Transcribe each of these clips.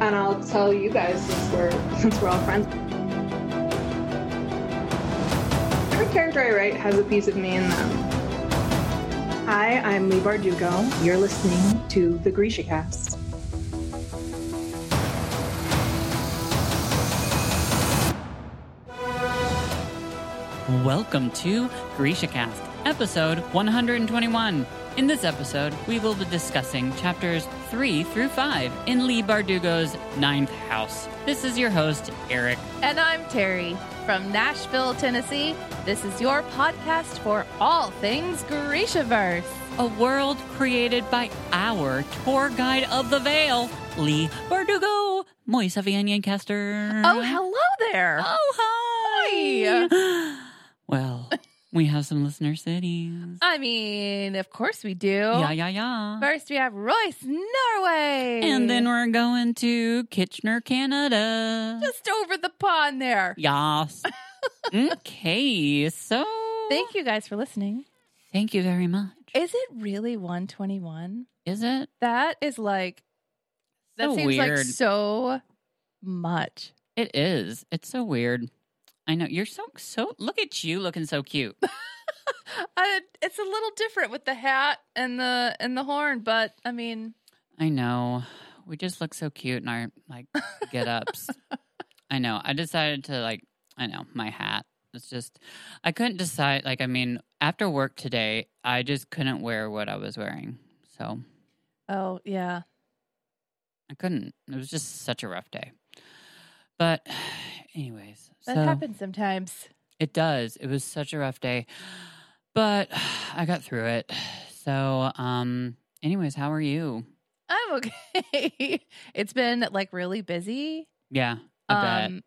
and I'll tell you guys since we're since we're all friends. Every character I write has a piece of me in them. Hi, I'm Leigh Bardugo. You're listening to the Grisha Cast. Welcome to Grisha Cast, episode 121. In this episode, we will be discussing chapters 3 through 5 in Leigh Bardugo's Ninth House. This is your host, Eric. And I'm Terry from Nashville, Tennessee. This is your podcast for all things Grishaverse. A world created by our tour guide of the Vale, Leigh Bardugo, Moisa Vianyancaster. Oh, hello there. Oh, hi. well, we have some listener cities. I mean, of course we do. Yeah, yeah, yeah. First, we have Royce, Norway. And then we're going to Kitchener, Canada. just over the pond there. Yas. okay, so Thank you guys for listening. Thank you very much. Is it really 121? Is it? That is like, that So seems like so much. It is. It's so weird. I know you're so so. Look at you, looking so cute. I, it's a little different with the hat and the and the horn, but I mean, I know. We just look so cute in our like get ups. I know. I decided to like. I know my hat. It's just I couldn't decide. Like I mean, after work today, I just couldn't wear what I was wearing. So oh yeah, I couldn't. It was just such a rough day. But, anyways, that so happens sometimes. it does. It was such a rough day, but I got through it. So, um, anyways, how are you? I'm okay. it's been like really busy. Yeah, I bet. Um,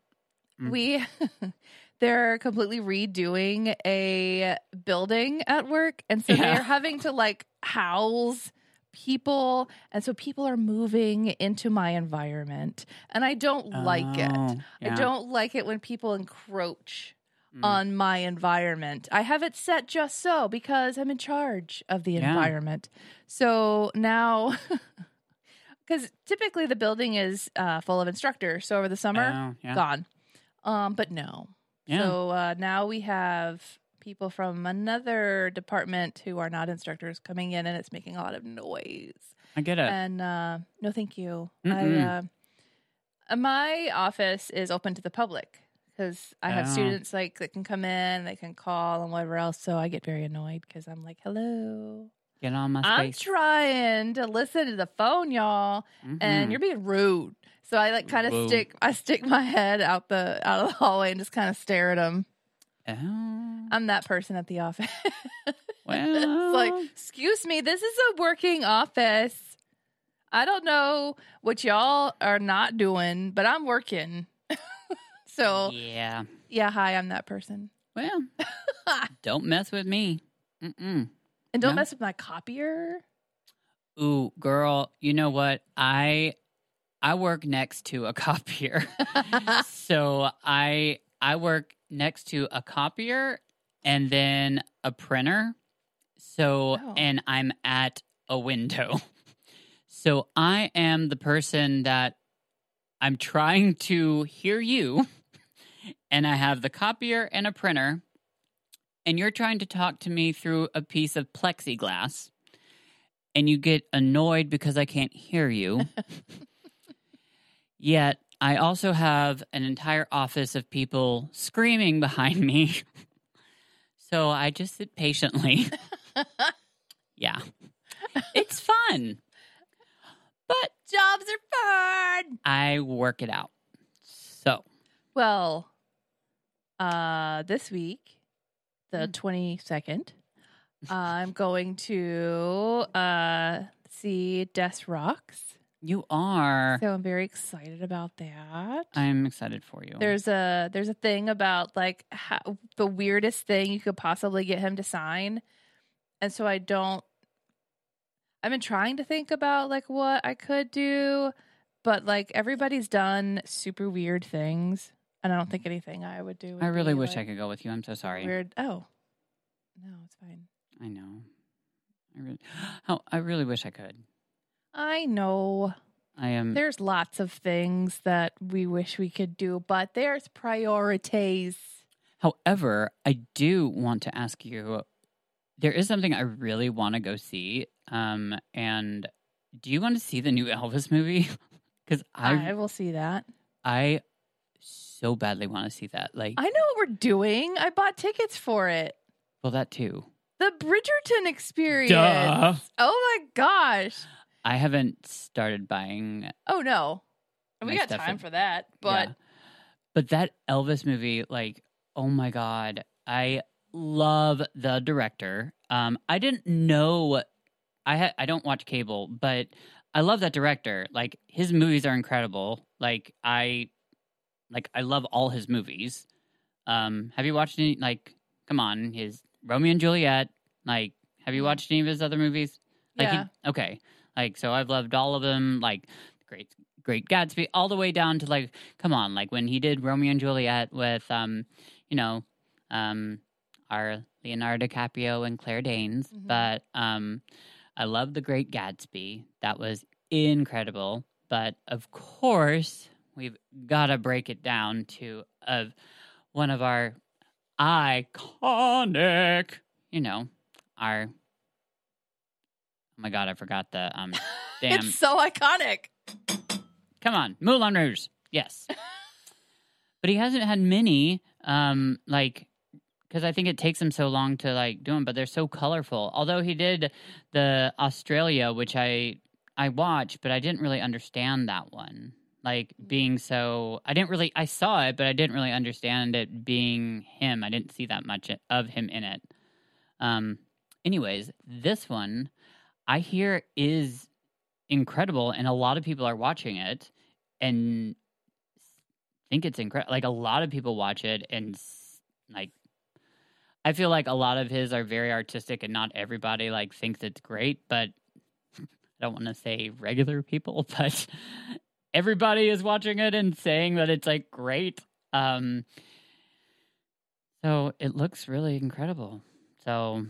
Mm. we they're completely redoing a building at work, and so Yeah. they're having to like house people, and so people are moving into my environment, and I don't like it. Oh, I don't like it when people encroach Mm. on my environment. I have it set just so because I'm in charge of the Yeah. environment. So now, because typically the building is uh, full of instructors. So over the summer, Oh, yeah. gone. Um, but no. Yeah. So uh, now we have people from another department who are not instructors coming in, and it's making a lot of noise. I get it. And uh, no, thank you. Mm-mm. I, uh, my office is open to the public because I have Oh. students like that can come in, they can call, and whatever else. So I get very annoyed because I'm like, "Hello, get on my I'm trying to listen to the phone, y'all, Mhm. and you're being rude." So I like kind of stick, I stick my head out the out of the hallway and just kind of stare at them. Oh, I'm that person at the office. well, it's like, excuse me, this is a working office. I don't know what y'all are not doing, but I'm working. so yeah. yeah, hi, I'm that person. Well, don't mess with me. Mm-mm. And don't No. mess with my copier. Ooh, girl, you know what? I I work next to a copier. so I I work next to a copier and then a printer. So Oh. and I'm at a window. So I am the person that I'm trying to hear you and I have the copier and a printer and you're trying to talk to me through a piece of plexiglass and you get annoyed because I can't hear you. Yet I also have an entire office of people screaming behind me. so I just sit patiently. yeah. It's fun. But Jobs are fun. I work it out. So, Well, uh, this week, the twenty second, I'm going to uh see Des Rocks. You are. So I'm very excited about that. I'm excited for you. There's a there's a thing about like how, the weirdest thing you could possibly get him to sign, and so I don't. I've been trying to think about like what I could do, but like everybody's done super weird things, and I don't think anything I would do. Would I really wish I could go with you. I'm so sorry. Weird. Oh, no, it's fine. I know. I really, oh, I really wish I could. I know. I am. There's lots of things that we wish we could do, but there's priorities. However, I do want to ask you. There is something I really want to go see. Um, and do you want to see the new Elvis movie? Because I, I will see that. I so badly want to see that. Like, I know what we're doing. I bought tickets for it. well, that too. The Bridgerton experience. Duh. Oh my gosh. I haven't started buying Oh no. We got time in- for that. But Yeah. but that Elvis movie, like, oh my god, I love the director. Um, I didn't know. I ha- I don't watch cable, but I love that director. Like his movies are incredible. Like I, like I love all his movies. Um, have you watched any? Like, come on, his Romeo and Juliet. Like, have you Mhm. watched any of his other movies? Like, he- Yeah. okay. Like, so I've loved all of them. Like, great, great Gatsby, all the way down to like, come on, like when he did Romeo and Juliet with, um, you know, um, our Leonardo DiCaprio and Claire Danes. Mhm. But um, I love the Great Gatsby. That was incredible. But of course, we've got to break it down to of one of our iconic, you know, our. My god, I forgot the um. Damn, it's so iconic. come on, Moulin Rouge, yes. but he hasn't had many, um, like because I think it takes him so long to like do them, but they're so colorful. Although he did the Australia, which I I watched, but I didn't really understand that one. Like being so, I didn't really. I saw it, but I didn't really understand it being him. I didn't see that much of him in it. Um. Anyways, this one I hear is incredible, and a lot of people are watching it and think it's incredible. Like a lot of people watch it and like I feel like a lot of his are very artistic and not everybody like thinks it's great, but I don't want to say regular people, but everybody is watching it and saying that it's like great. Um so it looks really incredible. So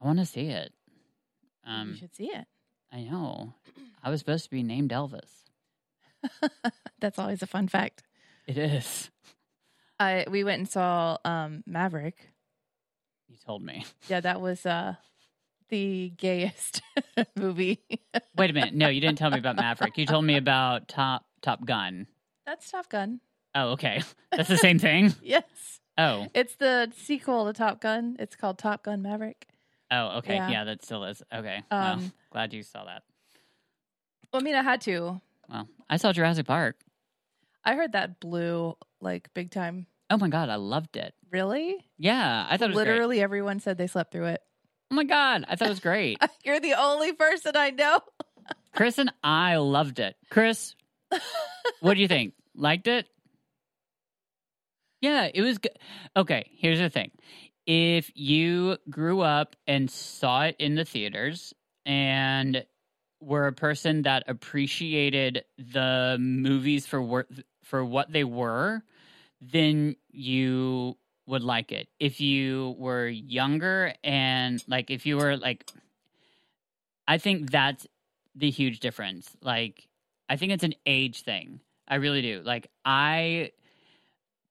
I want to see it. You Um should see it. I know. I was supposed to be named Elvis. That's always a fun fact. It is. I we went and saw um Maverick. You told me. Yeah, that was uh the gayest movie. Wait a minute. No, you didn't tell me about Maverick. You told me about Top Top Gun. That's Top Gun. Oh, okay. That's the same thing. Yes. Oh, It's the sequel to Top Gun. It's called Top Gun Maverick. Oh, okay. Yeah. Yeah, that still is. Okay. well, Um, glad you saw that. Well, I mean, I had to. Well, I saw Jurassic Park. I heard that blew like big time. Oh my god, I loved it. Really? Yeah, I thought it was great. Literally everyone said they slept through it. Oh my god, I thought it was great. You're the only person I know. Chris and I loved it. Chris, what do you think? Liked it? Yeah, it was good. Okay, here's the thing. If you grew up and saw it in the theaters and were a person that appreciated the movies for wor- for what they were, then you would like it. If you were younger and like if you were like I think that's the huge difference. Like, I think it's an age thing. I really do. Like, I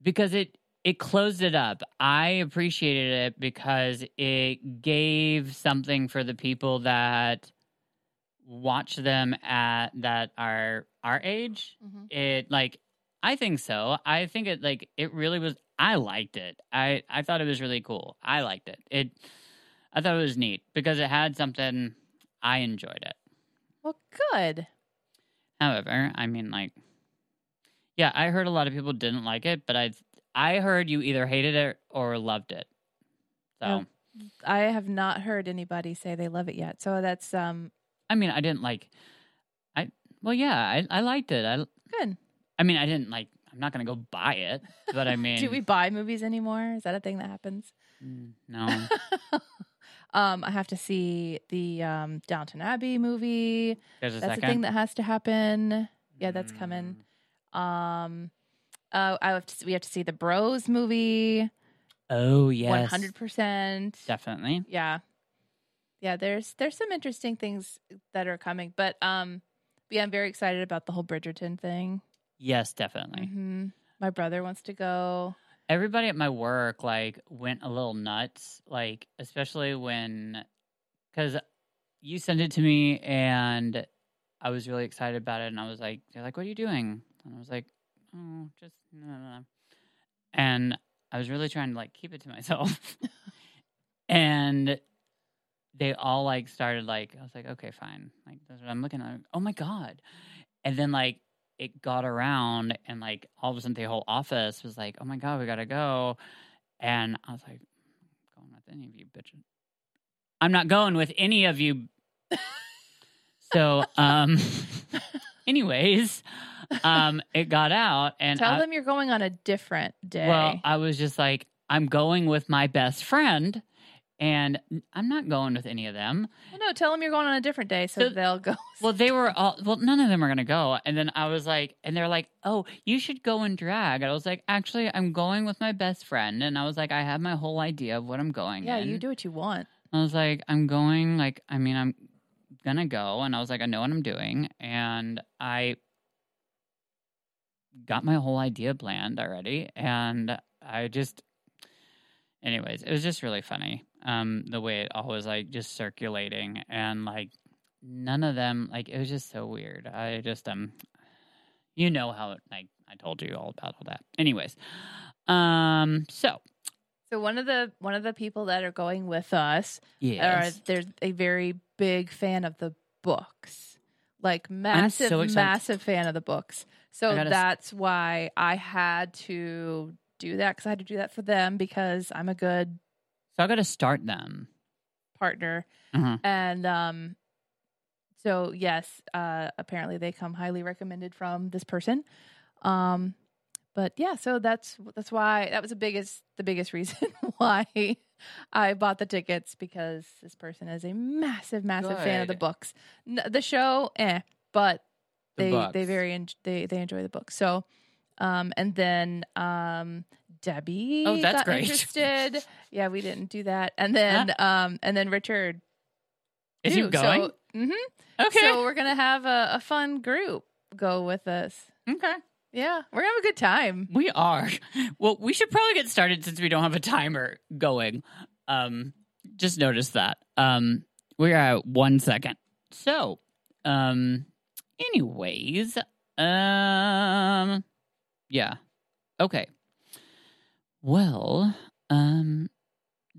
because it it closed it up. I appreciated it because it gave something for the people that watch them at that are our age. Mm-hmm. It like I think so. I think it like it really was. I liked it. I I thought it was really cool. I liked it. It I thought it was neat because it had something. I enjoyed it. Well, good. However, I mean, like, yeah, I heard a lot of people didn't like it, but I I heard you either hated it or loved it. So Oh. I have not heard anybody say they love it yet. So that's um I mean, I didn't like. I well, yeah, I I liked it. I good. I mean, I didn't like. I'm not gonna go buy it, but I mean, Do we buy movies anymore? Is that a thing that happens? Mm, No, um, I have to see the um Downton Abbey movie. there's a That's second. a thing that has to happen. Yeah, that's coming. Um, uh, I have to, we have to see the Bros movie. Oh yes, One hundred percent. definitely. Yeah, yeah. There's there's some interesting things that are coming, but um, yeah, I'm very excited about the whole Bridgerton thing. Yes, definitely. hmm My brother wants to go. Everybody at my work like went a little nuts, like especially when because you sent it to me and I was really excited about it, and I was like, "They're like, what are you doing?" And I was like, "Oh, just," no, no, no." and I was really trying to like keep it to myself, and they all like started like I was like, "Okay, fine," like that's what I'm looking at. Oh my god! And then like it got around and like all of a sudden the whole office was like, "Oh my god, we gotta go," and I was like, "I'm going with any of you bitches." I'm not going with any of you. so, um, anyways, um, it got out and Tell I, them you're going on a different day. well, I was just like, I'm going with my best friend, and I'm not going with any of them. Well, no, tell them you're going on a different day so So- they'll go. Well, they were all well. None of them are gonna go. And then I was like, and they're like, "Oh, you should go and drag." And I was like, "Actually, I'm going with my best friend." And I was like, "I have my whole idea of what I'm going." yeah, in. you do what you want. I was like, "I'm going." Like, I mean, I'm gonna go, and I was like, "I know what I'm doing," and I got my whole idea planned already, and I just, anyways, it was just really funny. Um, the way it all was like just circulating and like none of them like it was just so weird. I just um you know how like I told you all about all that. Anyways. Um so So one of the one of the people that are going with us yes. are there's a very big fan of the books. Like massive, so massive fan of the books. So that's why I had to do that because I had to do that for them because I'm a good so I gotta start them. partner. Uh-huh. And um so yes, uh apparently they come highly recommended from this person. Um but yeah, so that's that's why that was the biggest the biggest reason why I bought the tickets because this person is a massive massive fan of the books. The show eh, but they books. they very en- they they enjoy the book. So um and then um Debbie Oh, that's got great. interested. yeah, we didn't do that. And then um and then Richard Is he going? So, mhm. okay. so we're gonna have a, a fun group go with us. okay. Yeah, we're gonna have a good time. We are. Well, we should probably get started since we don't have a timer going. Um, just notice that. Um, we're at one second. So, um, anyways, um, yeah. Okay. Well, um,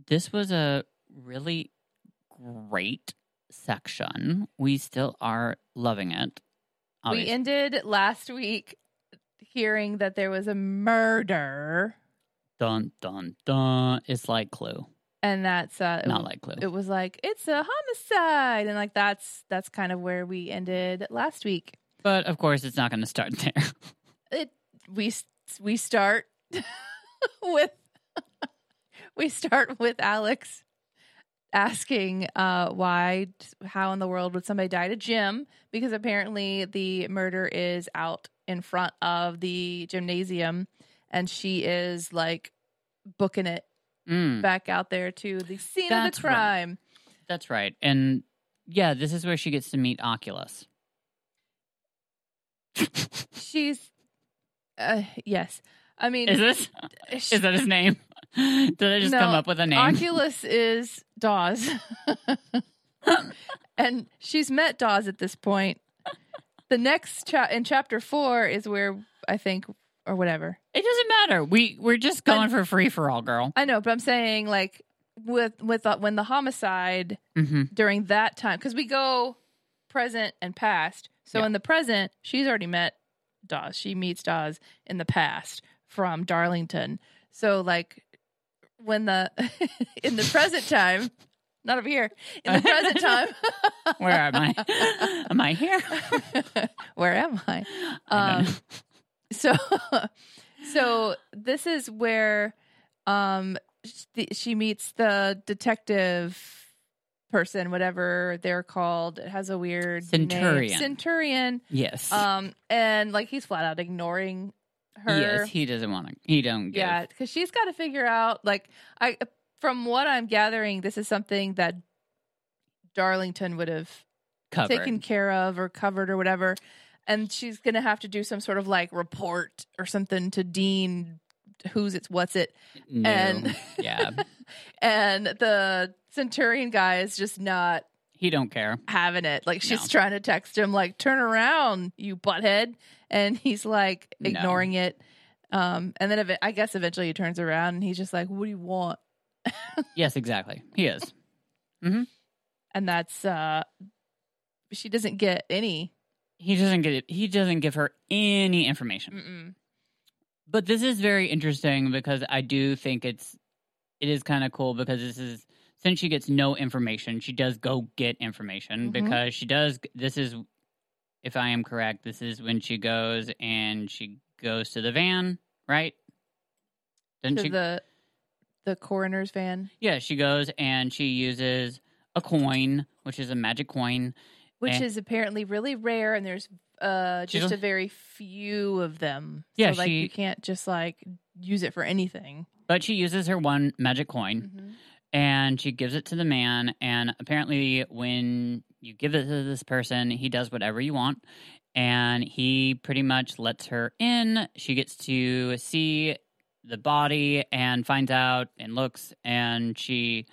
this was a really great section. We still are loving it. We ended last week hearing that there was a murder, Dun dun dun. It's like Clue, and that's uh, not like Clue. it was like it's a homicide, and like that's that's kind of where we ended last week. but of course, it's not going to start there. It we we start with we start with Alex asking uh why how in the world would somebody die to Jim because apparently the murder is out in front of the gymnasium and she is like booking it Mm, back out there to the scene That's of the right. crime. that's right. And yeah, this is where she gets to meet Oculus. She's uh yes. I mean Is this? Is that his name? Did I just No, come up with a name? Oculus is Dawes. and she's met Dawes at this point. The next cha- in chapter 4 is where I think or whatever. It doesn't matter. We we're just going I'm- for free for all, girl. I know, but I'm saying like with with uh, when the homicide hmm during that time cuz we go present and past. So Yeah. in the present, she's already met Dawes. She meets Dawes in the past from Darlington. So like when the in the present time, not over here. In the present time, Where am I? am I here? Where am I? Um, so so this is where um sh- she meets the detective person whatever they're called it has a weird name. Centurion. centurion yes. um and like he's flat out ignoring her yes, he doesn't want to. He don't. Give. yeah because she's got to figure out like i from what i'm gathering this is something that darlington would have covered. taken care of or covered or whatever. And she's gonna have to do some sort of like report or something to Dean who's it's what's it. No. and- yeah, And the Centurion guy is just not he don't care. having it. Like she's No. trying to text him, like, turn around, you butthead. And he's like No. ignoring it. Um, and then ev- I guess eventually he turns around and he's just like, What do you want? Yes, exactly. He is. And that's uh she doesn't get any He doesn't get it. He doesn't give her any information. mm-mm. But this is very interesting because I do think it's it is kind of cool because this is since she gets no information, she does go get information Mhm. because she does this is if I am correct, this is when she goes and she goes to the van, right? Doesn't to she the the coroner's van. Yeah, she goes and she uses a coin, which is a magic coin. Which And- is apparently really rare and there's uh just a- very few of them. Yeah, so like she- you can't just like use it for anything. But she uses her one magic coin Mhm. and she gives it to the man and apparently when you give it to this person he does whatever you want and he pretty much lets her in she gets to see the body and finds out and looks and she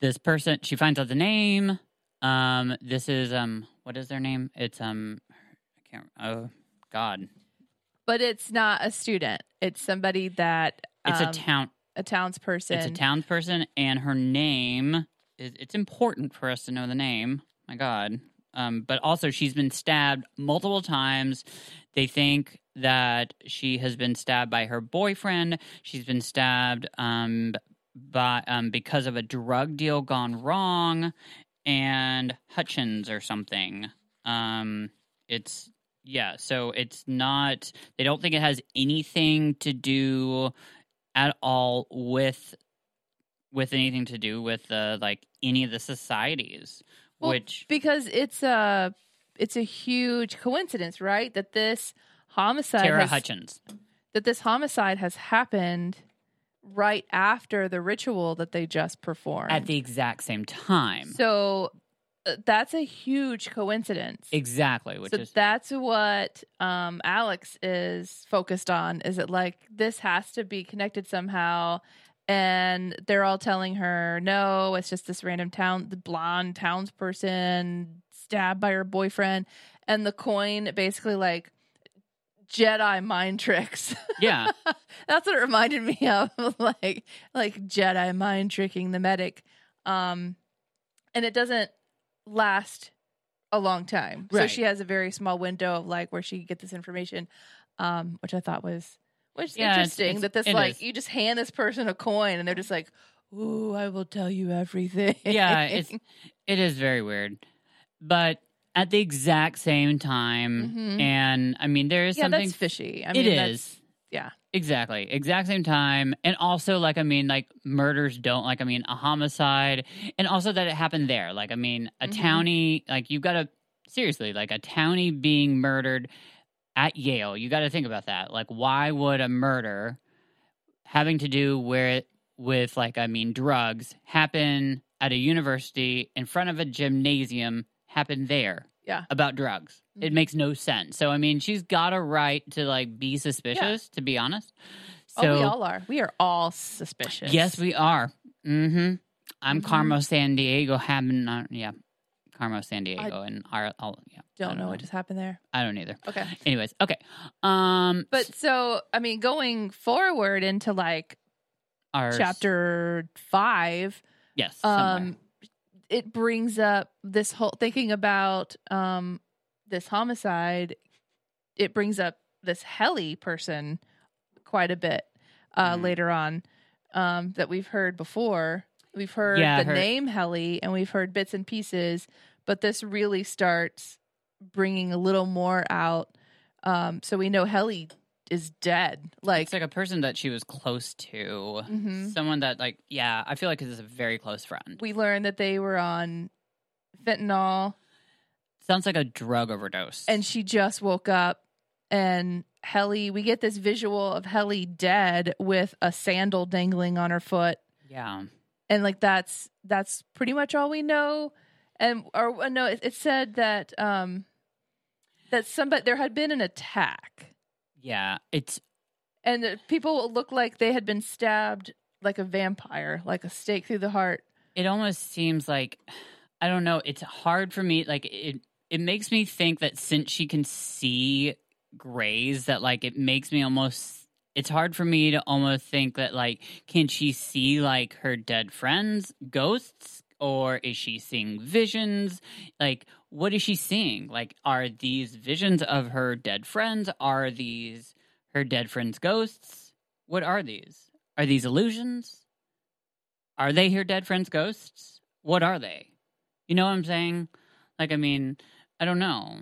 this person she finds out the name um this is um what is their name it's um i can't oh god But it's not a student. It's somebody that it's um, a town a townsperson. It's a townsperson, and her name is. It's important for us to know the name. My God. Um, but also, she's been stabbed multiple times. They think that she has been stabbed by her boyfriend. She's been stabbed um, by um, because of a drug deal gone wrong, and Hutchins or something. Um, it's yeah. So it's not. They don't think it has anything to do at all with with anything to do with uh, like any of the societies Well, which because it's a it's a huge coincidence, right? That this homicide Tara has, Hutchins that this homicide has happened right after the ritual that they just performed. at the exact same time so uh, that's a huge coincidence. exactly which so is that's what um, Alex is focused on. Is it like this has to be connected somehow? And they're all telling her, no, it's just this random town, the blonde townsperson stabbed by her boyfriend, and the coin basically like Jedi mind tricks. yeah That's what it reminded me of, like like Jedi mind tricking the medic. Um, and it doesn't last a long time, so she has a very small window of like where she could get this information, um, which I thought was which is Yeah, interesting. it's- that this like is. you just hand this person a coin and they're just like, "Ooh, I will tell you everything." Yeah, it's- it is very weird but at the exact same time Mhm. and i mean there is yeah, something that's fishy. I mean, is. that's- yeah. Exactly. Exact same time. And also, like, I mean, like, murders don't, like, I mean, a homicide. And also that it happened there. Like, I mean, a Mhm. townie, like, you've got to, seriously, like, a townie being murdered at Yale. You got to think about that. Like, why would a murder having to do with, with, like, I mean, drugs happen at a university in front of a gymnasium happen there? Yeah. About drugs. It Mhm. makes no sense. So, I mean, she's got a right to, like, be suspicious, to be honest. So, oh, we all are. We are all suspicious. Yes, we are. Mm-hmm. I'm Mhm. Carmen Sandiego. Having, uh, yeah, Carmen Sandiego, and our, yeah, I Don't know what just happened there. I don't either. Okay. Anyways, okay. Um, But so, I mean, going forward into like our chapter five, yes, somewhere. It brings up this whole thinking about um this homicide. It brings up this Hellie person quite a bit uh, Mhm. later on um, that we've heard before. We've heard Yeah, the her- name Hellie, and we've heard bits and pieces, but this really starts bringing a little more out. Um, so we know Hellie is dead. Like, it's like a person that she was close to, Mhm. someone that, like, yeah, I feel like is a very close friend. we learned that they were on fentanyl. Sounds like a drug overdose. and she just woke up and Hellie we get this visual of Hellie dead with a sandal dangling on her foot yeah, and like that's that's pretty much all we know and or uh, no, it, it said that um that somebody there had been an attack, Yeah, it's and the people looked like they had been stabbed like a vampire, like a stake through the heart. it almost seems like I don't know. It's hard for me. Like it, it makes me think that since she can see grays, that like it makes me almost. It's hard for me to almost think that like, can she see like her dead friends, ghosts, or is she seeing visions? Like, what is she seeing? Like, are these visions of her dead friends? Are these her dead friends' ghosts? What are these? Are these illusions? Are they her dead friends' ghosts? What are they? You know what I'm saying? Like, I mean, I don't know.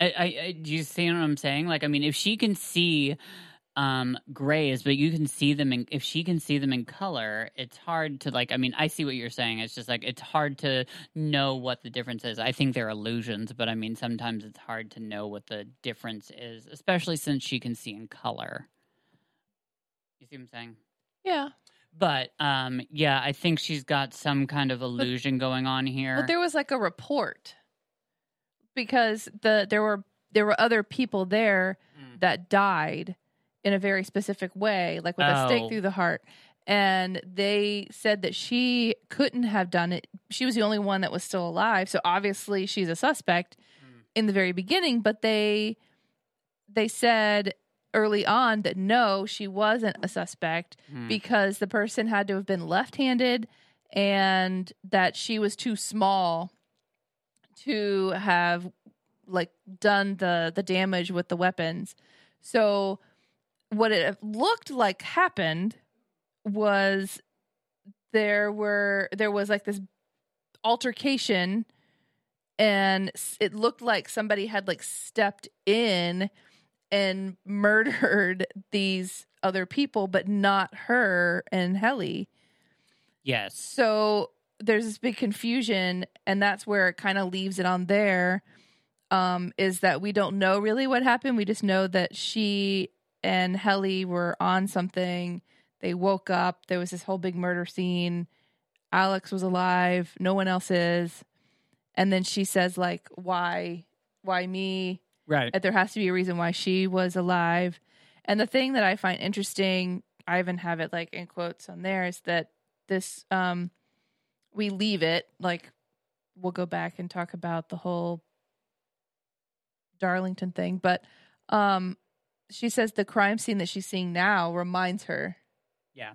I, I, I do you see what I'm saying? Like, I mean, if she can see um grays, but you can see them in if she can see them in color, it's hard to like I mean, I see what you're saying. It's just like it's hard to know what the difference is. I think they're illusions, but I mean sometimes it's hard to know what the difference is, especially since she can see in color. You see what I'm saying? Yeah, But um yeah, I think she's got some kind of illusion going on here. but there was like a report because the there were there were other people there Mm. that died in a very specific way, like with a stake Oh. through the heart. And they said that she couldn't have done it. She was the only one that was still alive. So obviously she's a suspect Mm. in the very beginning, but they they said early on that no, she wasn't a suspect Hmm. because the person had to have been left-handed and that she was too small to have like done the the damage with the weapons. So what it looked like happened was there were there was like this altercation and it looked like somebody had like stepped in and murdered these other people but not her and Hellie. yes. So there's this big confusion, and that's where it kind of leaves it on there. Um, is that we don't know really what happened. We just know that she and Hellie were on something. They woke up. There was this whole big murder scene. Alex was alive. No one else is. And then she says, like, why, why me? Right. that there has to be a reason why she was alive. And the thing that I find interesting, I even have it like in quotes on there, is that this um we leave it like we'll go back and talk about the whole Darlington thing, but um she says the crime scene that she's seeing now reminds her Yeah.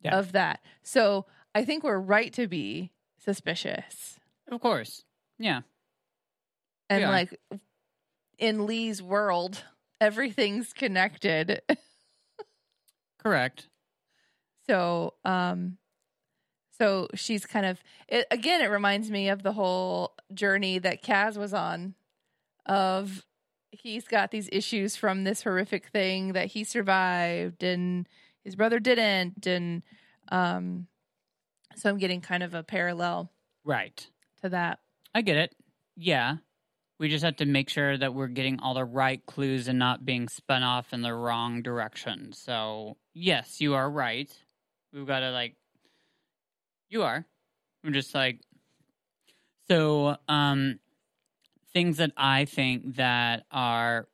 Yeah. of that. So I think we're right to be suspicious. Of course. Yeah. And are. like in Leigh's world, everything's connected. Correct. So, um, so she's kind of it, again. It reminds me of the whole journey that Kaz was on. Of he's got these issues from this horrific thing that he survived, and his brother didn't, and um, so I'm getting kind of a parallel Right. to that. I get it. Yeah. We just have to make sure that we're getting all the right clues and not being spun off in the wrong direction. So, yes, you are right. We've got to, like, you are. I'm just like, so, um, things that I think that are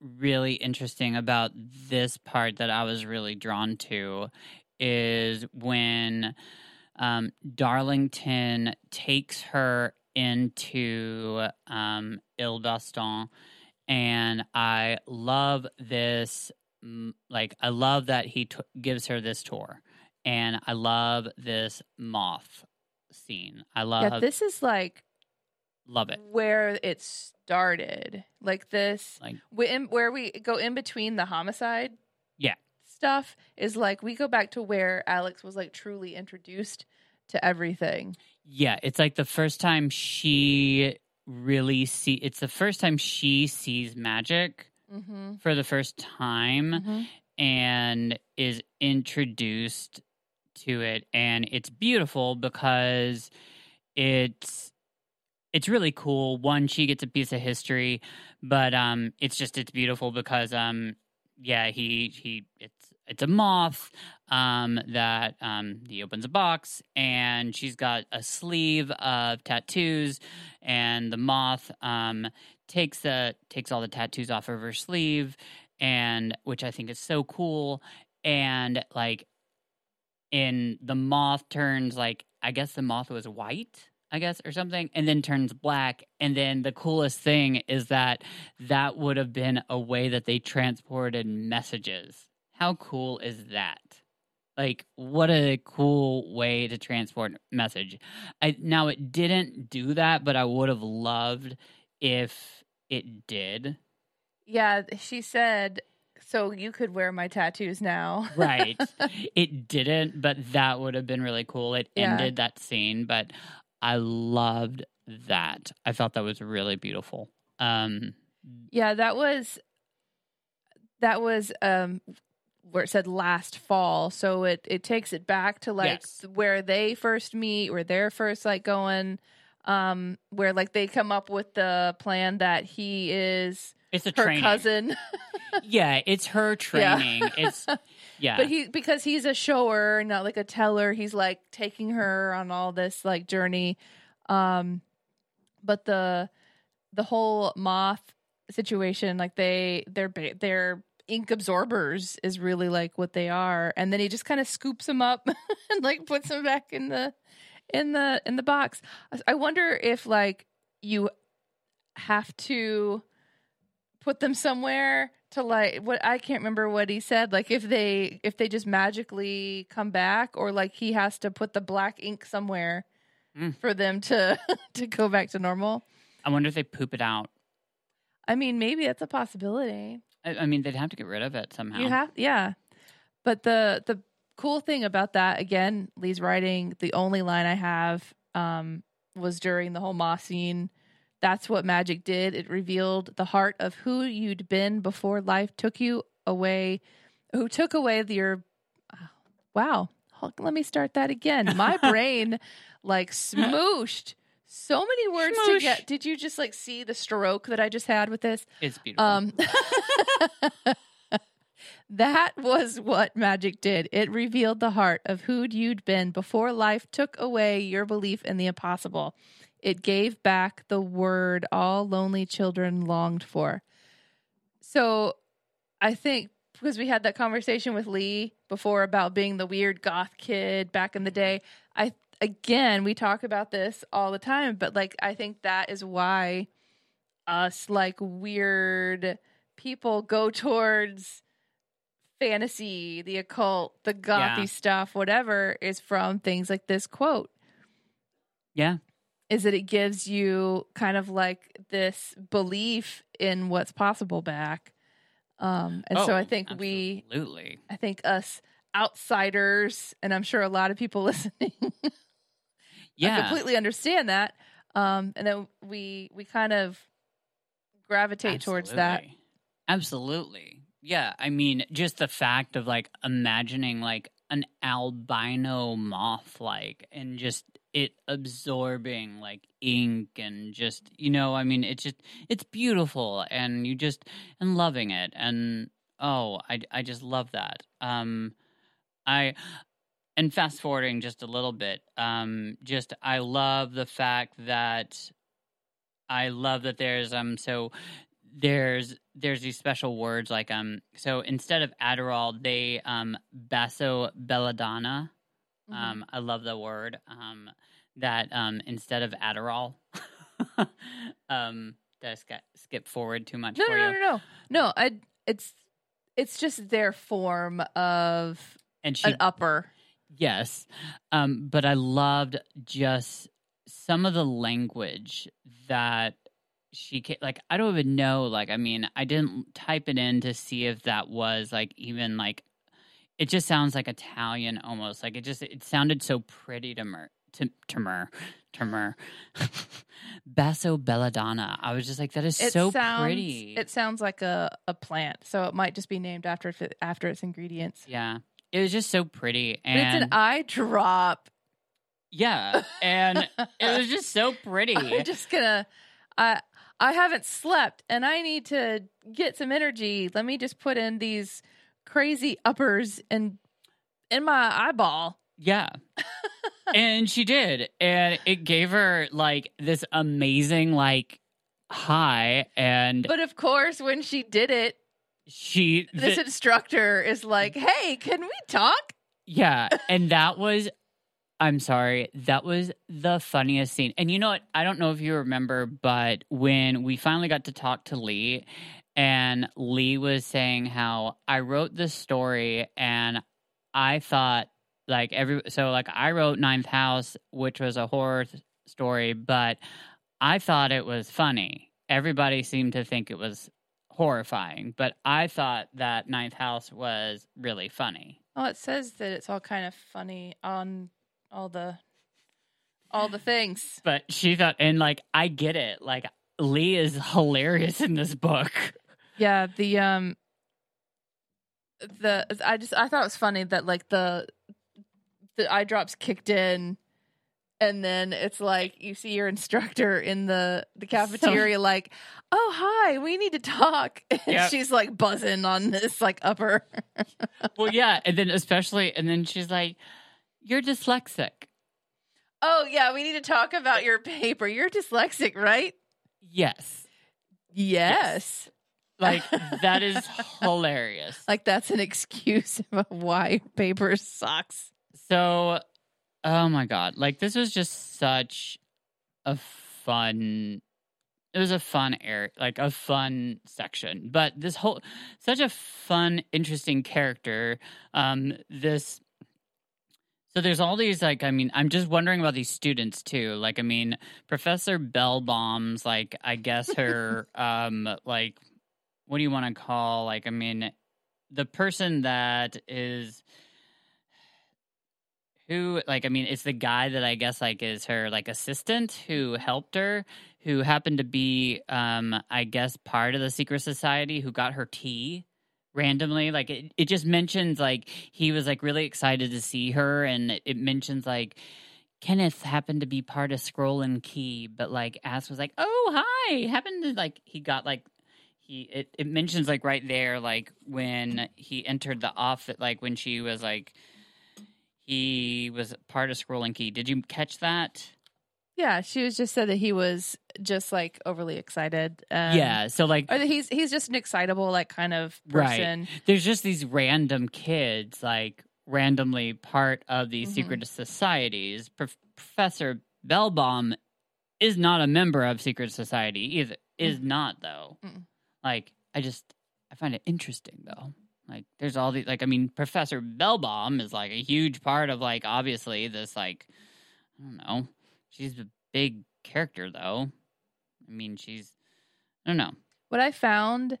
really interesting about this part that I was really drawn to is when um, Darlington takes her into um, Il Bastone, and I love this. Like, I love that he t- gives her this tour, and I love this moth scene. I love, yeah, this is like love it. where it started. Like this, Like, in, where we go in between the homicide Yeah. stuff is like we go back to where alex was like truly introduced to everything Yeah, it's like the first time she really see. It's the first time she sees magic mm-hmm. for the first time. and is introduced to it and it's beautiful because it's it's really cool one she gets a piece of history but um it's just it's beautiful because um yeah he he it's it's a moth um, that um, he opens a box and she's got a sleeve of tattoos, and the moth um, takes the takes all the tattoos off of her sleeve, and which I think is so cool. And like, in the moth turns like I guess the moth was white. I guess, or something, and then turns black. And then the coolest thing is that that would have been a way that they transported messages. How cool is that? Like, what a cool way to transport message. I, now, it didn't do that, but I would have loved if it did. Yeah, she said, so you could wear my tattoos now. Right. it didn't, but that would have been really cool. It Yeah. ended that scene, but I loved that. I thought that was really beautiful. Um, Yeah, that was that was um where it said last fall. So it it takes it back to like Yes. where they first meet, where they're first like going um where like they come up with the plan that he is it's a her training. cousin. Yeah, it's her Yeah. training. It's yeah. But he because he's a shower, not like a teller, he's like taking her on all this like journey. Um but the the whole moth situation, like they they're they're ink absorbers is really like what they are. And then he just kind of scoops them up and like puts them back in the in the in the box. I wonder if like you have to put them somewhere to like what I can't remember what he said like if they if they just magically come back or like he has to put the black ink somewhere Mm. for them to to go back to normal. I wonder if they poop it out. I mean maybe that's a possibility. I, I mean, they'd have to get rid of it somehow. You have yeah. But the the cool thing about that again, Leigh's writing the only line I have um was during the whole Moss scene. That's what magic did. It revealed the heart of who you'd been before life took you away, who took away your. Wow. Let me start that again. My brain like smooshed so many words to get. Did you just like see the stroke that I just had with this? It's beautiful. Um, that was what magic did. It revealed the heart of who you'd been before life took away your belief in the impossible. It gave back the word all lonely children longed for. So I think because we had that conversation with Leigh before about being the weird goth kid back in the day, I again we talk about this all the time, but like I think that is why us like weird people go towards fantasy, the occult, the gothy Yeah. stuff, whatever is from things like this quote. yeah. Is that it gives you kind of like this belief in what's possible back. Um and so Oh, I think we Absolutely. I think us outsiders, and I'm sure a lot of people listening I Yeah. completely understand that. Um, and then we we kind of gravitate towards that. Absolutely. Absolutely. Yeah. I mean, just the fact of like imagining like an albino moth, like, and just it absorbing like ink and just, you know, I mean, it's just, it's beautiful and you just, and loving it. And oh, I, I just love that. Um, I, and fast forwarding just a little bit, um, just, I love the fact that I love that there's um so there's there's these special words like um so instead of Adderall they um basso belladonna Mm-hmm. um I love the word um that um instead of Adderall um did I sk- skip forward too much no, for no, you no, no, no, no. I, it's it's just their form of and she an upper. Yes. Um, but I loved just some of the language that she like I don't even know like I mean I didn't type it in to see if that was like even like it just sounds like Italian almost like it just it sounded so pretty to mer to to mer to mer Basso Belladonna I was just like that is It so sounds, pretty It sounds like a, a plant, so it might just be named after it, after its ingredients. yeah it was just so pretty But it's an eye drop. yeah and it was just so pretty I'm just gonna. I I haven't slept, and I need to get some energy. Let me just put in these crazy uppers and in my eyeball. Yeah. and she did. And it gave her like this amazing like high and But of course, when she did it, she this instructor is like, "Hey, can we talk?" Yeah, and that was I'm sorry, that was the funniest scene. And you know what? I don't know if you remember, but when we finally got to talk to Leigh and Leigh was saying how I wrote this story and I thought like every so like I wrote Ninth House, which was a horror th- story, but I thought it was funny. Everybody seemed to think it was horrifying, but I thought that Ninth House was really funny. Well, it says that it's all kind of funny on all the all the things. But she thought, and like, I get it. Like, Leigh is hilarious in this book. Yeah, the um the I just I thought it was funny that like the the eye drops kicked in and then it's like you see your instructor in the the cafeteria like, "Oh, hi, we need to talk." And Yep. she's like buzzing on this like upper. Well, yeah. And then, especially, and then she's like, You're dyslexic. oh, yeah, we need to talk about your paper. You're dyslexic, right? Yes. Yes. Like, that is hilarious. Like that's an excuse of why paper sucks. So, oh my God. Like, this was just such a fun. It was a fun air, like a fun section, but this whole such a fun, interesting character. Um, this so there's all these like I mean I'm just wondering about these students too. Like I mean Professor Belbalm's like I guess her um like what do you want to call like I mean the person that is who like I mean it's the guy that I guess like is her like assistant who helped her who happened to be um I guess part of the secret society who got her tea randomly. Like it, it just mentions like he was like really excited to see her and it, it mentions like Kenneth happened to be part of Scroll and Key but like Ass was like oh hi happened to like he got like he it, it mentions like right there like when he entered the office like when she was like he was part of Scroll and Key did you catch that Yeah, she was just said that he was just like overly excited. Um, yeah so like he's he's just an excitable like kind of person Right. there's just these random kids like randomly part of these Mhm. secret societies Prof- professor Belbalm is not a member of secret society either is not though Mm. Like i just i find it interesting though. Like there's all these like i mean professor Belbalm is like a huge part of like obviously this like i don't know. She's a big character though. I mean she's i don't know. What I found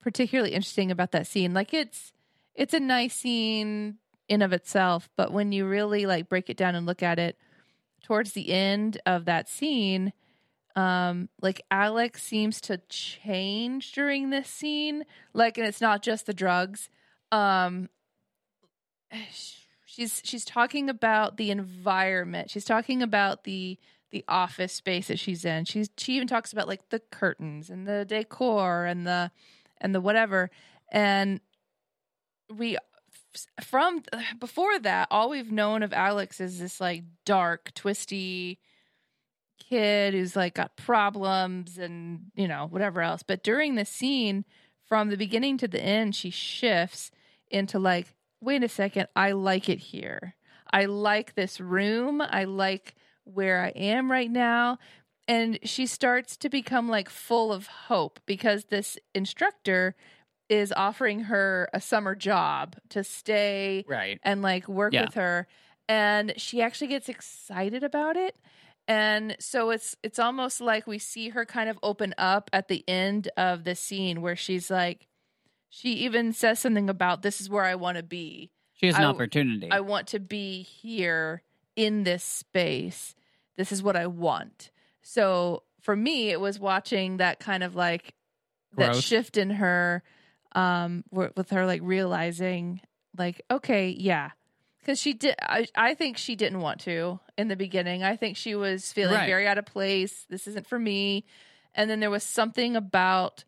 particularly interesting about that scene, like it's it's a nice scene in of itself, but when you really like break it down and look at it towards the end of that scene, um like Alex seems to change during this scene, like and it's not just the drugs. Um she's she's talking about the environment. She's talking about the the office space that she's in. She's she even talks about like the curtains and the decor and the and the whatever. And we from before that, all we've known of Alex is this like dark, twisty kid who's like got problems and you know whatever else. But during the scene, from the beginning to the end, she shifts into like, wait a second, I like it here. I like this room. I like where I am right now. And she starts to become like full of hope because this instructor is offering her a summer job to stay right and like work Yeah. with her and she actually gets excited about it and so it's it's almost like we see her kind of open up at the end of the scene where she's like she even says something about this is where I want to be she has an I- opportunity I want to be here in this space. This is what I want. So for me, it was watching that kind of like that shift in her, um, with her like realizing, like, okay, yeah, because she did. I, I think she didn't want to in the beginning. I think she was feeling Right. very out of place. This isn't for me. And then there was something about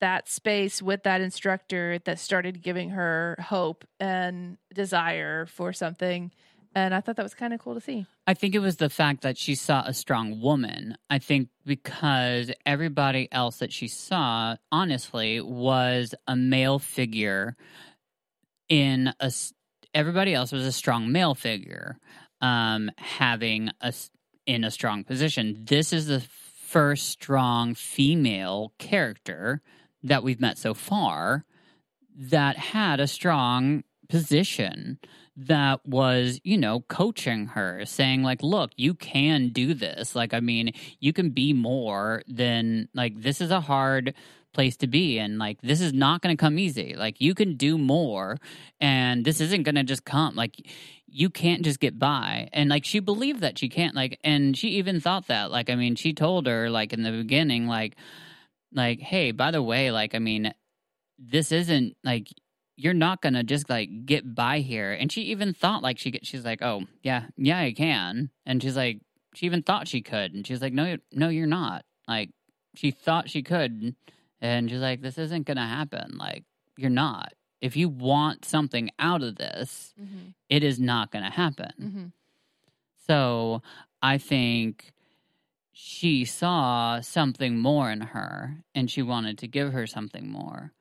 that space with that instructor that started giving her hope and desire for something. And I thought that was kind of cool to see. I think it was the fact that she saw a strong woman. I think because everybody else that she saw, honestly, was a male figure in a. Everybody else was a strong male figure, um, having a in a strong position. This is the first strong female character that we've met so far that had a strong position that was, you know, coaching her, saying, like, look, you can do this. Like, I mean, you can be more than, like, this is a hard place to be. And, like, this is not going to come easy. Like, you can do more. And this isn't going to just come. Like, you can't just get by. And, like, she believed that she can't, like, and she even thought that. Like, I mean, she told her, like, in the beginning, like, like, hey, by the way, like, I mean, this isn't like you're not gonna just like get by here. And she even thought like she get, she's like, oh yeah, yeah, I can. And she's like, she even thought she could, and she's like, no, no, you're not. Like she thought she could, and she's like, this isn't gonna happen. Like you're not. If you want something out of this, Mm-hmm. it is not gonna happen. Mm-hmm. So I think she saw something more in her and she wanted to give her something more.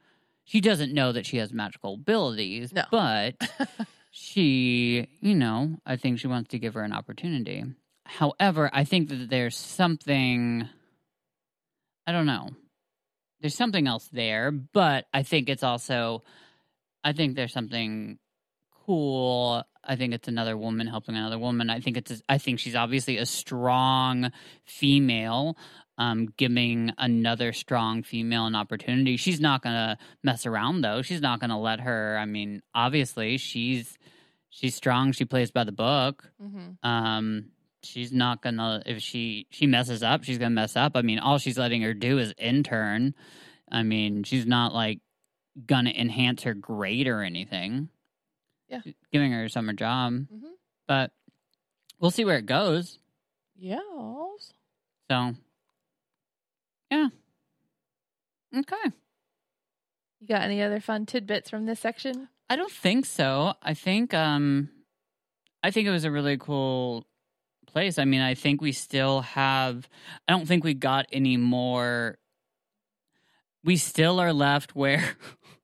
She doesn't know that she has magical abilities, No. but she, you know, I think she wants to give her an opportunity. However, I think that there's something, I don't know, there's something else there, but I think it's also, I think there's something cool. I think it's another woman helping another woman. I think it's, I think she's obviously a strong female, um, giving another strong female an opportunity. She's not gonna mess around though. She's not gonna let her. I mean, obviously she's she's strong. She plays by the book. Mm-hmm. Um, she's not gonna if she she messes up, she's gonna mess up. I mean, all she's letting her do is intern. I mean, she's not like gonna enhance her grade or anything. Yeah. She's giving her a summer job, Mm-hmm. but we'll see where it goes. Yeah. So, yeah, okay. You got any other fun tidbits from this section? I don't think so. I think um I think it was a really cool place. I mean, I think we still have I don't think we got any more we still are left where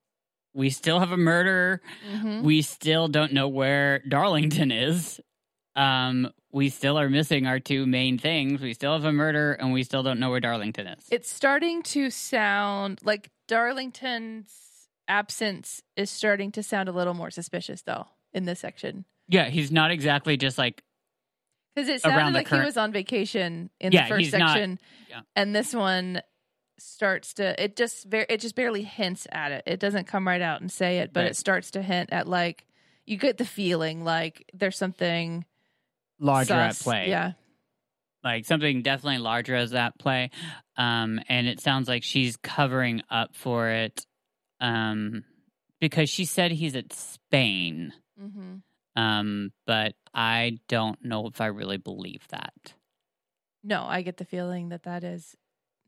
we still have a murderer. Mm-hmm. We still don't know where Darlington is. Um we still are missing our two main things. We still have a murder and we still don't know where Darlington is. It's starting to sound like Darlington's absence is starting to sound a little more suspicious, though, in this section. yeah, he's not exactly just like Because it sounded like current- he was on vacation in Yeah, the first he's not- section, yeah. and this one starts to it just very it just barely hints at it. It doesn't come right out and say it, but Right. it starts to hint at like you get the feeling like there's something larger at play. Yeah, like something definitely larger as that play um and it sounds like she's covering up for it um because she said he's at spain mm-hmm. um but i don't know if i really believe that no, I get the feeling that that is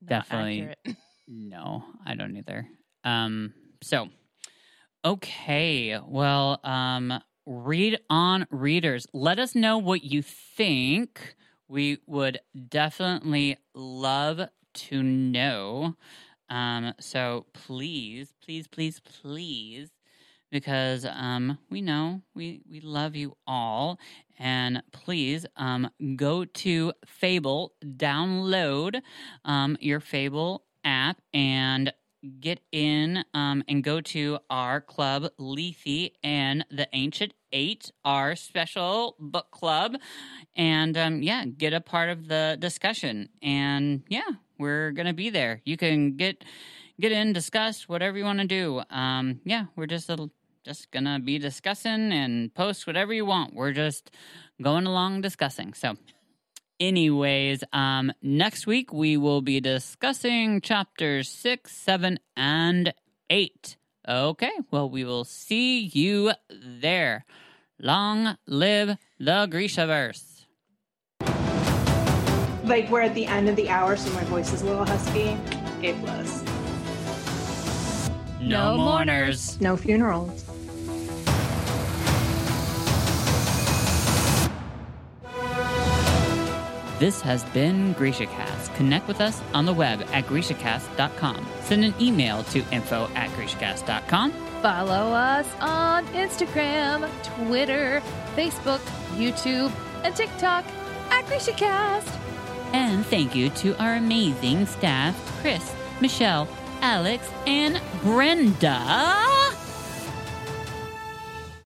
not Definitely. accurate. no i don't either um so okay well um read on readers. Let us know what you think. We would definitely love to know. Um so please please please please because um we know we we love you all. And please um go to fable download um your fable app and get in um, and go to our club, Lethe and the Ancient Eight, our special book club, and um, yeah, get a part of the discussion. And yeah, we're gonna be there. You can get get in, discuss whatever you want to do. Um, yeah, we're just a, just gonna be discussing and post whatever you want. We're just going along discussing. So anyways um next week we will be discussing chapters six seven and eight okay well we will see you there long live the grishaverse Like we're at the end of the hour, so my voice is a little husky. A plus. No, No mourners. No funerals. This has been GrishaCast. Connect with us on the web at GrishaCast.com. Send an email to info at GrishaCast.com. Follow us on Instagram, Twitter, Facebook, YouTube, and TikTok at GrishaCast. And thank you to our amazing staff, Chris, Michelle, Alex, and Brenda.